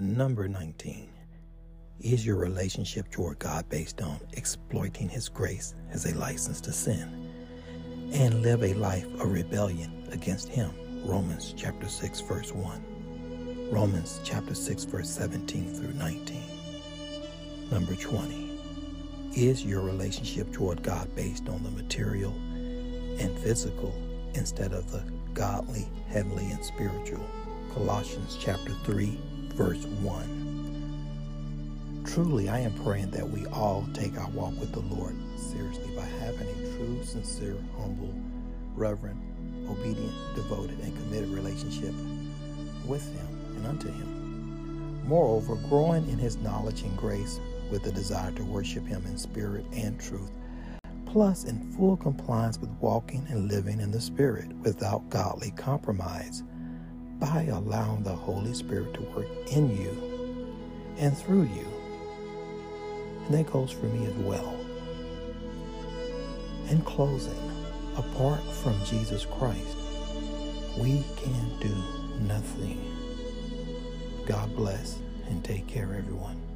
Number 19. Is your relationship toward God based on exploiting His grace as a license to sin and live a life of rebellion against Him? Romans chapter 6, verse 1. Romans chapter 6, verse 17 through 19. Number 20. Is your relationship toward God based on the material and physical instead of the godly, heavenly, and spiritual? Colossians chapter 3, verse 1. Truly, I am praying that we all take our walk with the Lord seriously by having a true, sincere, humble, reverent, obedient, devoted, and committed relationship with Him and unto Him. Moreover, growing in His knowledge and grace with a desire to worship Him in spirit and truth, plus in full compliance with walking and living in the Spirit without godly compromise by allowing the Holy Spirit to work in you and through you. And that goes for me as well. In closing, apart from Jesus Christ, we can do nothing. God bless and take care, everyone.